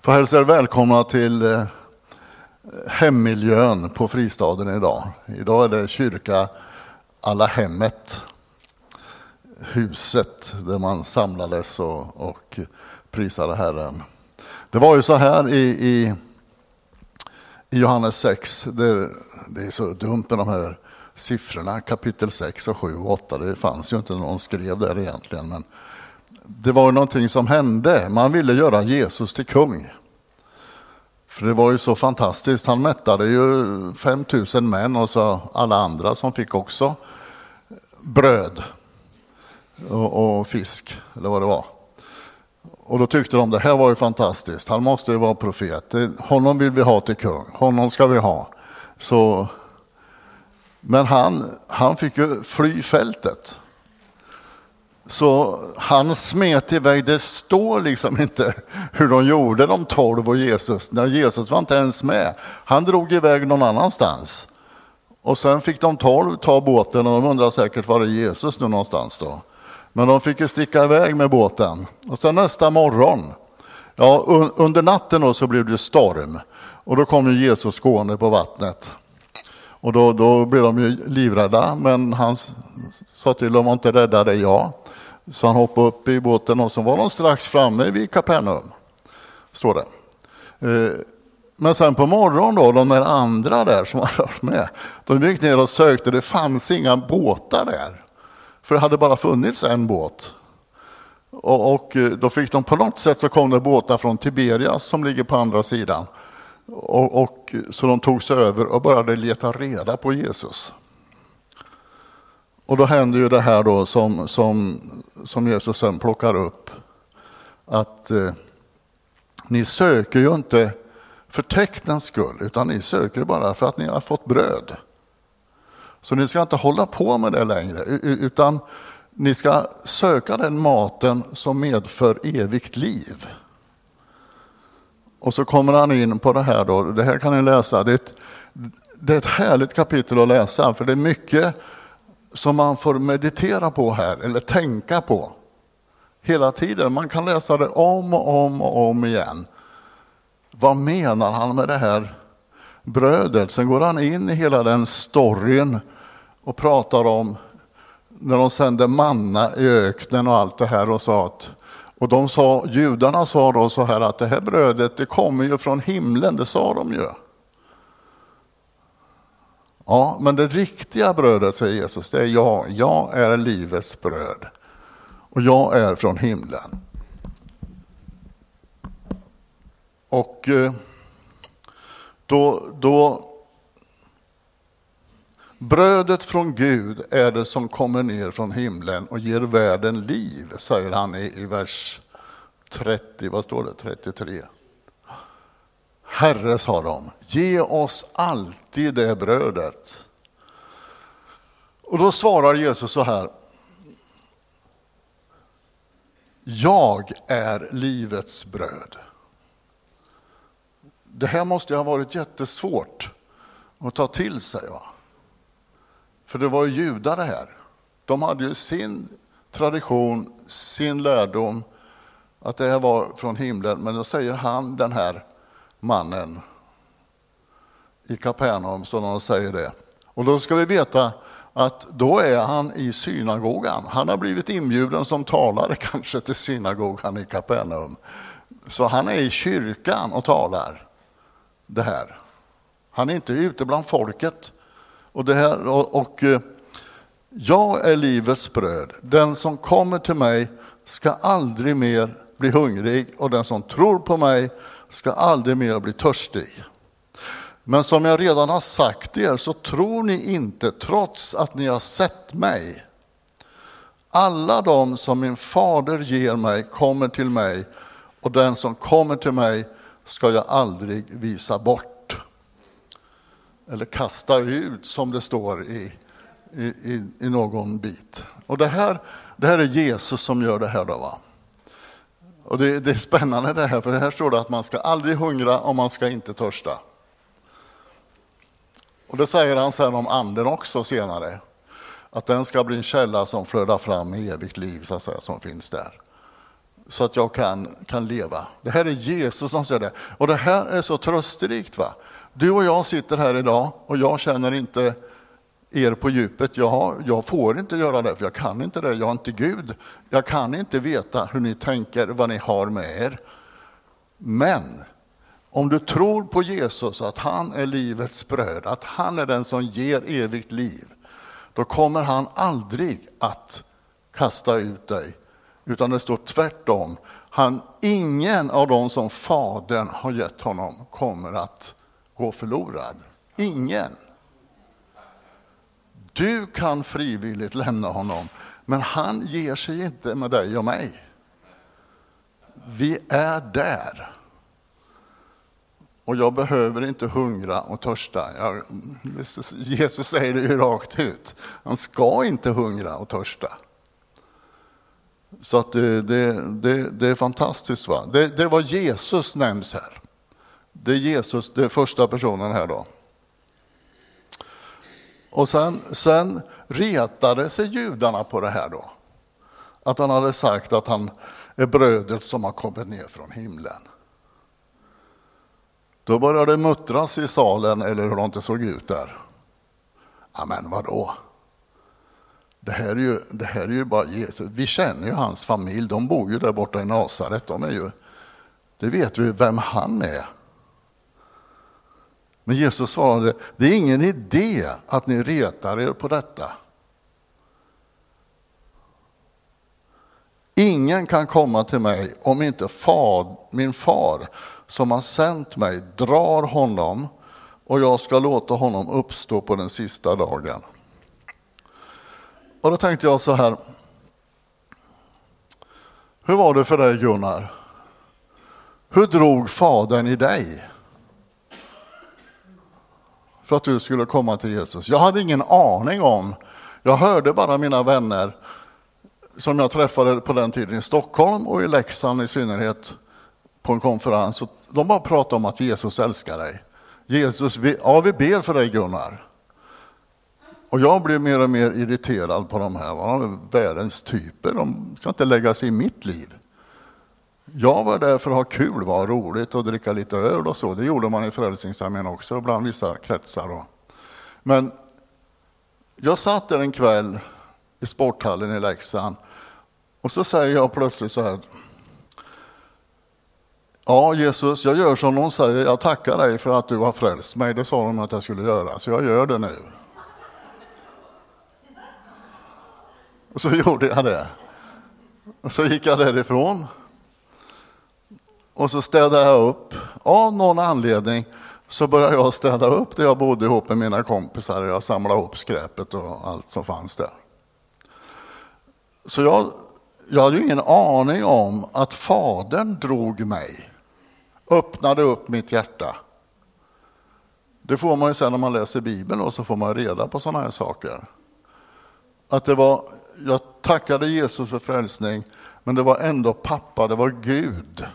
Får hälsa er välkomna till eh, hemmiljön på Fristaden idag. Idag är det kyrka alla hemmet. Huset där man samlades och, och prisade Herren. Det var ju så här i, i, i Johannes 6, det, det är så dumt med de här siffrorna, kapitel 6 och 7 och 8. Det fanns ju inte någon skrev där egentligen. Men det var någonting som hände. Man ville göra Jesus till kung. För det var ju så fantastiskt. Han mättade ju 5000 män och så alla andra som fick också bröd och, och, fisk, eller vad det var. Och då tyckte de det här var ju fantastiskt. Han måste ju vara profet. Honom vill vi ha till kung. Honom ska vi ha. Så, men han, han fick ju fly fältet. Så han smet iväg, det står liksom inte hur de gjorde de tolv och Jesus. När Jesus var inte ens med. Han drog iväg någon annanstans. Och sen fick de tolv ta båten och de undrar säkert var är Jesus nu någonstans då. Men de fick ju sticka iväg med båten. Och sen nästa morgon, ja under natten då så blev det storm. Och då kom ju Jesus gående på vattnet. Och då, då blev de ju livrädda, men han sa till dem, var inte rädda, det är jag. Så han hoppade upp i båten och så var de strax framme vid Kapernaum. Står det. Eh, men sen på morgonen då, de där andra där som hade varit med, de gick ner och sökte, det fanns inga båtar där. För det hade bara funnits en båt. Och, och eh, då fick de på något sätt så kom det båtar från Tiberias som ligger på andra sidan. Och, och, så de tog sig över och började leta reda på Jesus. Och då händer ju det här då som, som, som Jesus sen plockar upp. Att eh, ni söker ju inte för tecknens skull, utan ni söker bara för att ni har fått bröd. Så ni ska inte hålla på med det längre, utan ni ska söka den maten som medför evigt liv. Och så kommer han in på det här då, det här kan ni läsa, det är ett, det är ett härligt kapitel att läsa, för det är mycket som man får meditera på här, eller tänka på hela tiden. Man kan läsa det om och om och om igen. Vad menar han med det här brödet? Sen går han in i hela den storyn och pratar om när de sände manna i öknen och allt det här och sa att och de sa, judarna sa då så här att det här brödet det kommer ju från himlen, det sa de ju. Ja, men det riktiga brödet, säger Jesus, det är jag. Jag är livets bröd. Och jag är från himlen. Och eh, då, då Brödet från Gud är det som kommer ner från himlen och ger världen liv, säger han i, i vers 30, vad står det, 33. Herre, sa de, ge oss alltid det brödet. Och då svarar Jesus så här. Jag är livets bröd. Det här måste ha varit jättesvårt att ta till sig. Va? För det var ju judar det här. De hade ju sin tradition, sin lärdom, att det här var från himlen. Men då säger han, den här mannen i Kapernaum, står och säger det. Och då ska vi veta att då är han i synagogan. Han har blivit inbjuden som talare kanske till synagogan i Kapernaum. Så han är i kyrkan och talar det här. Han är inte ute bland folket. Och, det här, och, och eh, jag är livets bröd. Den som kommer till mig ska aldrig mer bli hungrig och den som tror på mig ska aldrig mer bli törstig. Men som jag redan har sagt er så tror ni inte trots att ni har sett mig. Alla de som min fader ger mig kommer till mig och den som kommer till mig ska jag aldrig visa bort. Eller kasta ut som det står i, i, i, någon bit. Och det här, det här är Jesus som gör det här. Då, va? Och det, det, är spännande det här, för här står det att man ska aldrig hungra och man ska inte törsta. Och det säger han sen om anden också senare. Att den ska bli en källa som flödar fram i evigt liv, så att säga, som finns där. så att jag kan, kan leva. Det här är Jesus som säger det. Och det här är så trösterikt. Va? Du och jag sitter här idag och jag känner inte er på djupet. Jag, jag får inte göra det, för jag kan inte det. Jag är inte Gud. Jag kan inte veta hur ni tänker, vad ni har med er. Men om du tror på Jesus, att han är livets bröd, att han är den som ger evigt liv, då kommer han aldrig att kasta ut dig. Utan det står tvärtom. Han, ingen av dem som Fadern har gett honom kommer att gå förlorad. Ingen. Du kan frivilligt lämna honom, men han ger sig inte med dig och mig. Vi är där. Och jag behöver inte hungra och törsta. Jag, Jesus säger det ju rakt ut. Han ska inte hungra och törsta. Så att det, det, det, det är fantastiskt. Va? Det, det var Jesus nämns här. Det är Jesus, det är första personen här då. Och sen, sen retade sig judarna på det här då. Att han hade sagt att han är brödet som har kommit ner från himlen. Då började det muttras i salen, eller hur det inte såg ut där. Ja, men vadå? Det här, är ju, det här är ju bara Jesus. Vi känner ju hans familj, de bor ju där borta i Nasaret. De är ju, det vet vi vem han är. Men Jesus svarade, det är ingen idé att ni retar er på detta. Ingen kan komma till mig om inte fad, min far som har sänt mig drar honom och jag ska låta honom uppstå på den sista dagen. Och då tänkte jag så här. Hur var det för dig Gunnar? Hur drog Fadern i dig? För att du skulle komma till Jesus. Jag hade ingen aning om, jag hörde bara mina vänner som jag träffade på den tiden i Stockholm och i Leksand i synnerhet på en konferens. De bara pratade om att Jesus älskar dig. Jesus, vi, ja vi ber för dig Gunnar. Och jag blev mer och mer irriterad på de här, va? världens typer. De ska inte lägga sig i mitt liv. Jag var där för att ha kul, var roligt och dricka lite öl och så. Det gjorde man i Frälsningsarmén också, bland vissa kretsar. Då. Men jag satt där en kväll i sporthallen i Leksand och så säger jag plötsligt så här. Ja, Jesus, jag gör som de säger. Jag tackar dig för att du har frälst mig. Det sa de att jag skulle göra, så jag gör det nu. Och så gjorde jag det. Och så gick jag därifrån. Och så städade jag upp. Av någon anledning så började jag städa upp där jag bodde ihop med mina kompisar. Jag samlade ihop skräpet och allt som fanns där. Så jag, jag hade ju ingen aning om att Fadern drog mig, öppnade upp mitt hjärta. Det får man ju sen när man läser Bibeln och så får man reda på sådana här saker. Att det var jag tackade Jesus för frälsning, men det var ändå pappa, det var Gud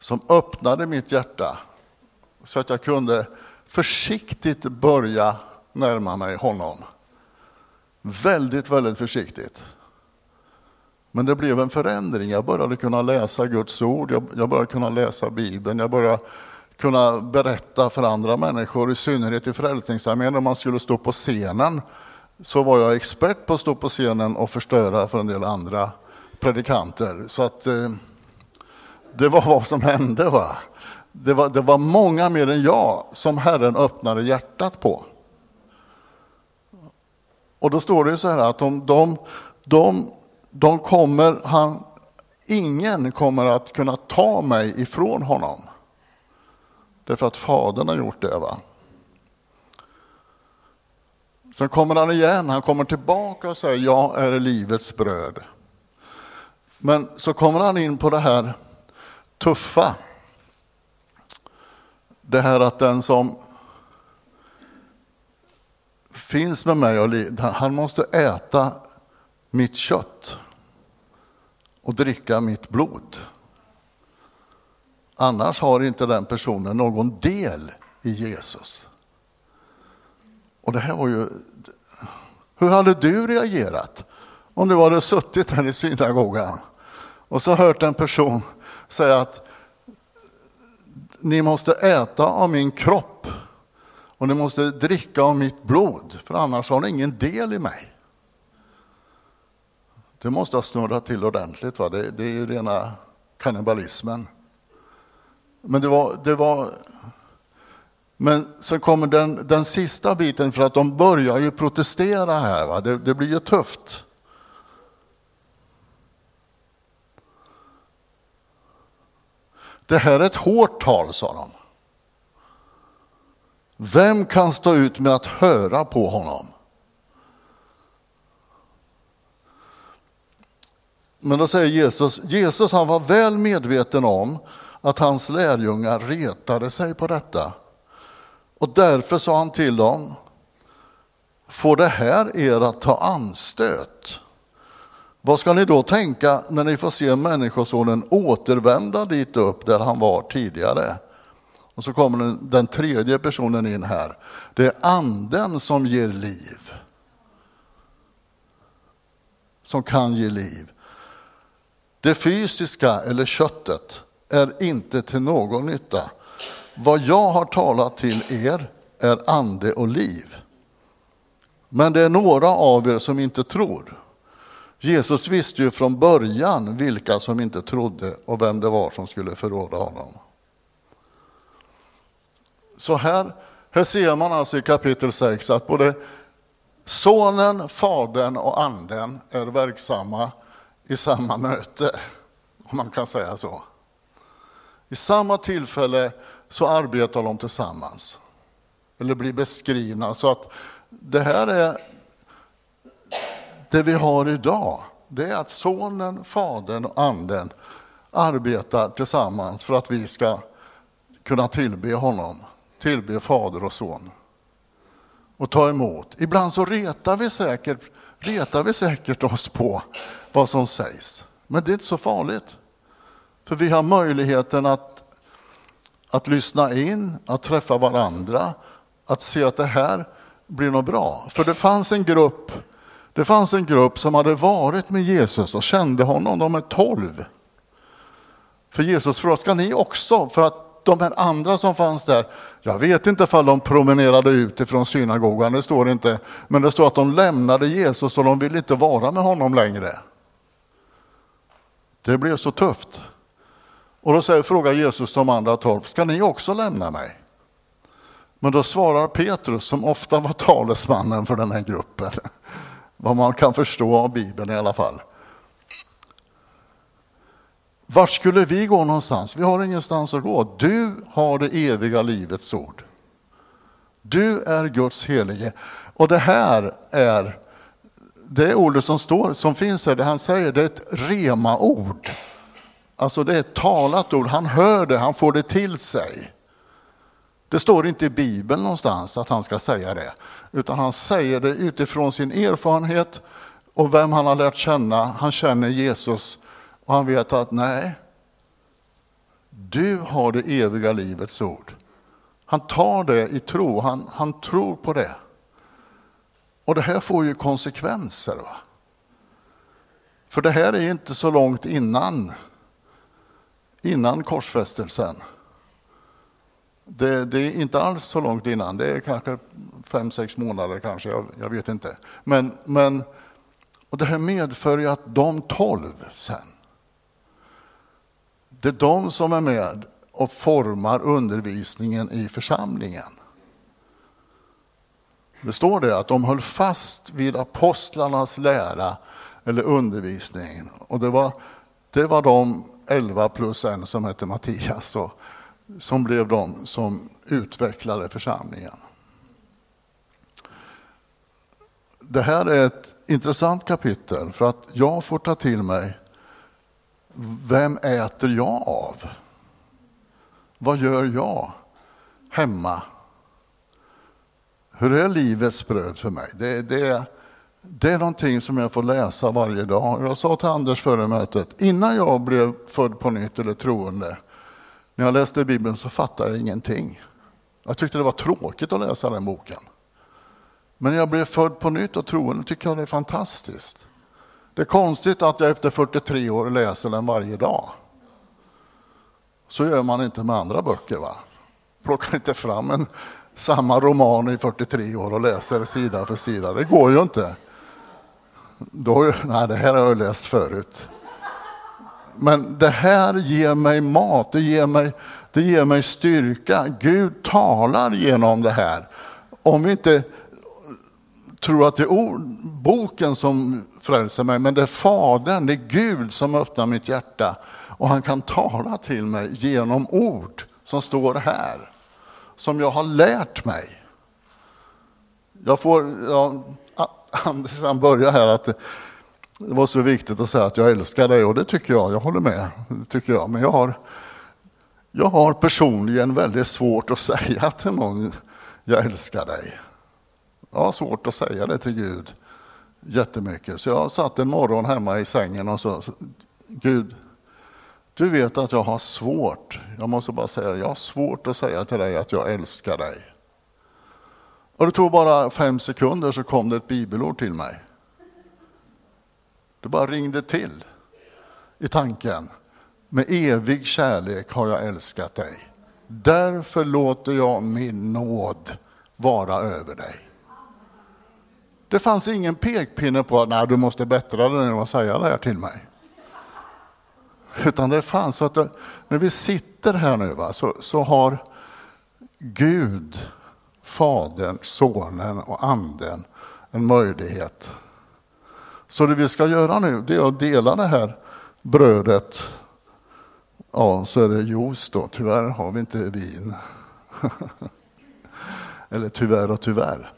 som öppnade mitt hjärta så att jag kunde försiktigt börja närma mig honom. Väldigt, väldigt försiktigt. Men det blev en förändring. Jag började kunna läsa Guds ord, jag började kunna läsa Bibeln, jag började kunna berätta för andra människor, i synnerhet i Frälsningsarmén, Om man skulle stå på scenen så var jag expert på att stå på scenen och förstöra för en del andra predikanter. Så att eh, det var vad som hände. Va? Det, var, det var många mer än jag som Herren öppnade hjärtat på. Och då står det så här att de, de, de, de kommer, han, ingen kommer att kunna ta mig ifrån honom. Därför att Fadern har gjort det. va. Sen kommer han igen, han kommer tillbaka och säger jag är livets bröd. Men så kommer han in på det här tuffa. Det här att den som finns med mig, och han måste äta mitt kött och dricka mitt blod. Annars har inte den personen någon del i Jesus. Och det här var ju... Hur hade du reagerat om du hade suttit här i synagogan Och så hört en person säga att ni måste äta av min kropp och ni måste dricka av mitt blod, för annars har ni ingen del i mig. Det måste ha snurrat till ordentligt. Va? Det, det är ju rena kannibalismen. Men det var, det var men så kommer den, den sista biten, för att de börjar ju protestera här. Va? Det, det blir ju tufft. Det här är ett hårt tal, sa de. Vem kan stå ut med att höra på honom? Men då säger Jesus, Jesus han var väl medveten om att hans lärjungar retade sig på detta. Och därför sa han till dem, får det här er att ta anstöt? Vad ska ni då tänka när ni får se Människosonen återvända dit upp där han var tidigare? Och så kommer den, den tredje personen in här. Det är anden som ger liv. Som kan ge liv. Det fysiska eller köttet är inte till någon nytta. Vad jag har talat till er är ande och liv. Men det är några av er som inte tror. Jesus visste ju från början vilka som inte trodde och vem det var som skulle förråda honom. Så här, här ser man alltså i kapitel 6 att både Sonen, Fadern och Anden är verksamma i samma möte, om man kan säga så. I samma tillfälle så arbetar de tillsammans, eller blir beskrivna. Så att det här är det vi har idag. Det är att Sonen, Fadern och Anden arbetar tillsammans för att vi ska kunna tillbe honom, tillbe Fader och Son och ta emot. Ibland så retar vi säkert, retar vi säkert oss på vad som sägs. Men det är inte så farligt. För vi har möjligheten att, att lyssna in, att träffa varandra, att se att det här blir något bra. För det fanns en grupp det fanns en grupp som hade varit med Jesus och kände honom, de är tolv. För Jesus frågade, ska ni också? För att de här andra som fanns där, jag vet inte ifall de promenerade ut ifrån synagogan, det står inte, men det står att de lämnade Jesus och de ville inte vara med honom längre. Det blev så tufft. Och då säger, frågar Jesus de andra tolv, ska ni också lämna mig? Men då svarar Petrus, som ofta var talesmannen för den här gruppen, vad man kan förstå av Bibeln i alla fall. Vart skulle vi gå någonstans? Vi har ingenstans att gå. Du har det eviga livets ord. Du är Guds helige. Och det här är det ordet som står, som finns här, det han säger, det är ett rema-ord. Alltså det är ett talat ord, han hör det, han får det till sig. Det står inte i Bibeln någonstans att han ska säga det, utan han säger det utifrån sin erfarenhet och vem han har lärt känna. Han känner Jesus och han vet att nej, du har det eviga livets ord. Han tar det i tro, han, han tror på det. Och det här får ju konsekvenser. Va? För det här är inte så långt innan, innan korsfästelsen. Det, det, är inte alls så långt innan, det är kanske fem, sex månader kanske, jag, jag vet inte. Men, men och det här medför ju att de tolv sen, det är de som är med och formar undervisningen i församlingen. Det står det att de höll fast vid apostlarnas lära eller undervisning. Och det var, det var de elva plus en som hette Mattias. Då som blev de som utvecklade församlingen. Det här är ett intressant kapitel för att jag får ta till mig vem äter jag av? Vad gör jag hemma? Hur är livets bröd för mig? Det, det, det är någonting som jag får läsa varje dag. Jag sa till Anders före mötet, innan jag blev född på nytt eller troende, när jag läste Bibeln så fattade jag ingenting. Jag tyckte det var tråkigt att läsa den boken. Men när jag blev född på nytt och troende tycker jag det är fantastiskt. Det är konstigt att jag efter 43 år läser den varje dag. Så gör man inte med andra böcker. va? Plockar inte fram en, samma roman i 43 år och läser sida för sida. Det går ju inte. Då, nej, det här har jag läst förut. Men det här ger mig mat, det ger mig, det ger mig styrka. Gud talar genom det här. Om vi inte tror att det är boken som frälser mig, men det är Fadern, det är Gud som öppnar mitt hjärta. Och han kan tala till mig genom ord som står här, som jag har lärt mig. Jag får, ja, Anders han börjar här att det var så viktigt att säga att jag älskar dig och det tycker jag, jag håller med. Det tycker jag. Men jag har, jag har personligen väldigt svårt att säga till någon, jag älskar dig. Jag har svårt att säga det till Gud jättemycket. Så jag satt en morgon hemma i sängen och sa, Gud, du vet att jag har svårt, jag måste bara säga jag har svårt att säga till dig att jag älskar dig. Och det tog bara fem sekunder så kom det ett bibelord till mig. Det bara ringde till i tanken. Med evig kärlek har jag älskat dig. Därför låter jag min nåd vara över dig. Det fanns ingen pekpinne på att du måste bättra dig genom att säga det här till mig. Utan det fanns så att det, när vi sitter här nu va, så, så har Gud, Fadern, Sonen och Anden en möjlighet så det vi ska göra nu det är att dela det här brödet. Ja, så är det juice då. Tyvärr har vi inte vin. Eller tyvärr och tyvärr.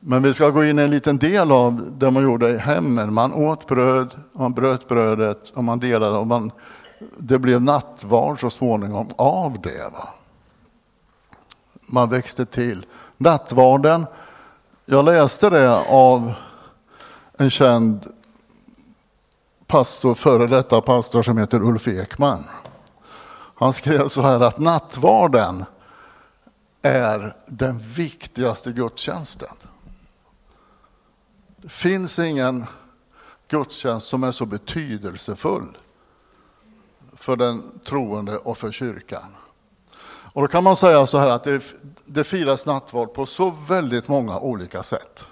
Men vi ska gå in i en liten del av det man gjorde i hemmen. Man åt bröd, man bröt brödet och man delade. Och man, det blev nattvard så småningom av det. Va? Man växte till. Nattvarden, jag läste det av en känd pastor, före detta pastor som heter Ulf Ekman. Han skrev så här att nattvarden är den viktigaste gudstjänsten. Det finns ingen gudstjänst som är så betydelsefull för den troende och för kyrkan. Och då kan man säga så här att det, det firas nattvard på så väldigt många olika sätt.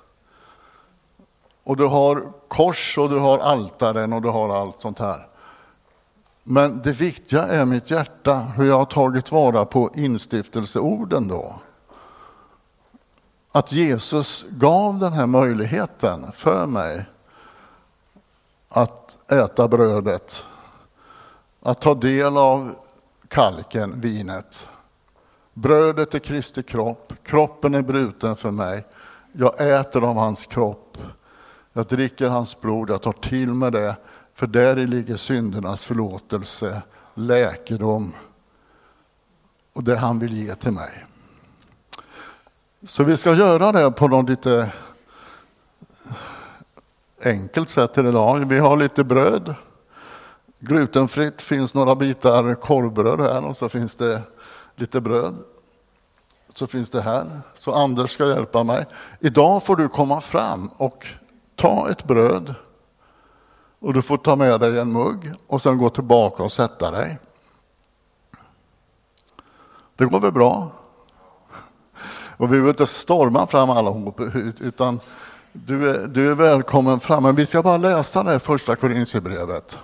Och du har kors och du har altaren och du har allt sånt här. Men det viktiga är mitt hjärta, hur jag har tagit vara på instiftelseorden då. Att Jesus gav den här möjligheten för mig att äta brödet, att ta del av kalken, vinet. Brödet är Kristi kropp, kroppen är bruten för mig. Jag äter av hans kropp jag dricker hans blod, jag tar till mig det, för där ligger syndernas förlåtelse, läkedom och det han vill ge till mig. Så vi ska göra det på något lite enkelt sätt idag. Vi har lite bröd. Glutenfritt finns några bitar korvbröd här och så finns det lite bröd. Så finns det här. Så Anders ska hjälpa mig. Idag får du komma fram och ta ett bröd och du får ta med dig en mugg och sen gå tillbaka och sätta dig. Det går väl bra? Och vi behöver inte storma fram allihop, utan du är, du är välkommen fram. Men vi ska bara läsa det första Korintierbrevet.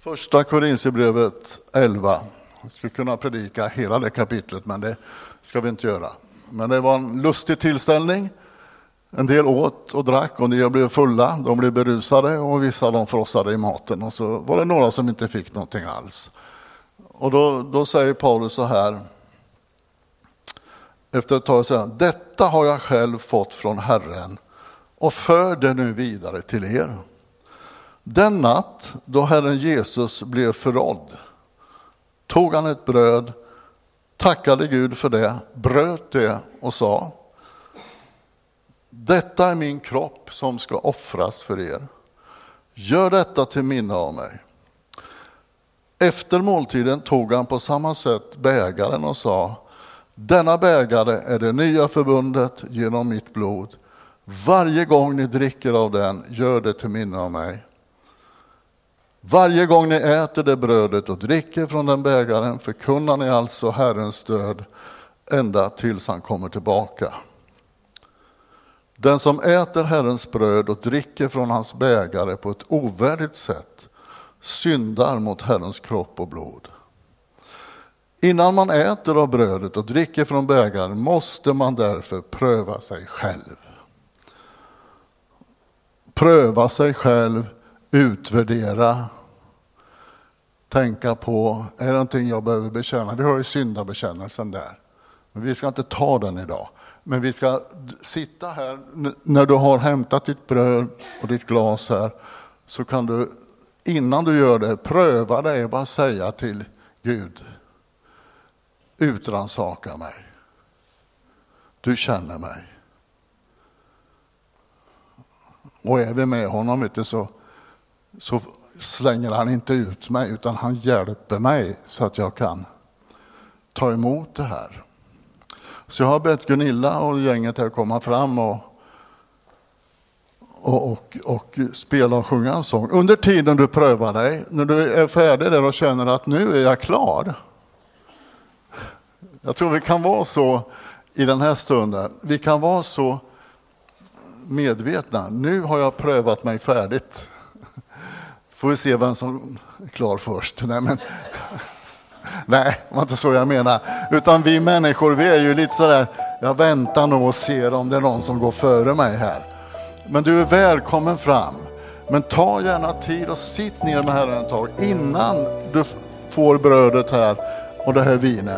Första Korintierbrevet 11. Jag skulle kunna predika hela det kapitlet, men det ska vi inte göra. Men det var en lustig tillställning. En del åt och drack och de blev fulla, de blev berusade och vissa de frossade i maten. Och så var det några som inte fick någonting alls. Och då, då säger Paulus så här, efter ett tag säger han, detta har jag själv fått från Herren och för det nu vidare till er. Den natt då Herren Jesus blev förrådd tog han ett bröd tackade Gud för det, bröt det och sa Detta är min kropp som ska offras för er. Gör detta till minne av mig. Efter måltiden tog han på samma sätt bägaren och sa Denna bägare är det nya förbundet genom mitt blod. Varje gång ni dricker av den, gör det till minne av mig. Varje gång ni äter det brödet och dricker från den bägaren förkunnar ni alltså Herrens död ända tills han kommer tillbaka. Den som äter Herrens bröd och dricker från hans bägare på ett ovärdigt sätt syndar mot Herrens kropp och blod. Innan man äter av brödet och dricker från bägaren måste man därför pröva sig själv. Pröva sig själv, utvärdera, tänka på, är det någonting jag behöver bekänna? Vi har ju syndabekännelsen där. Men vi ska inte ta den idag. Men vi ska sitta här, när du har hämtat ditt bröd och ditt glas här, så kan du innan du gör det pröva dig och bara säga till Gud, utransaka mig. Du känner mig. Och är vi med honom inte så, så slänger han inte ut mig utan han hjälper mig så att jag kan ta emot det här. Så jag har bett Gunilla och gänget här komma fram och, och, och, och spela och sjunga en sång. Under tiden du prövar dig, när du är färdig där och känner att nu är jag klar. Jag tror vi kan vara så i den här stunden. Vi kan vara så medvetna. Nu har jag prövat mig färdigt. Får vi se vem som är klar först. Nej, men, nej det var inte så jag menar. Utan vi människor, vi är ju lite sådär, jag väntar nog och ser om det är någon som går före mig här. Men du är välkommen fram. Men ta gärna tid och sitt ner med Herren ett tag innan du får brödet här och det här vinet.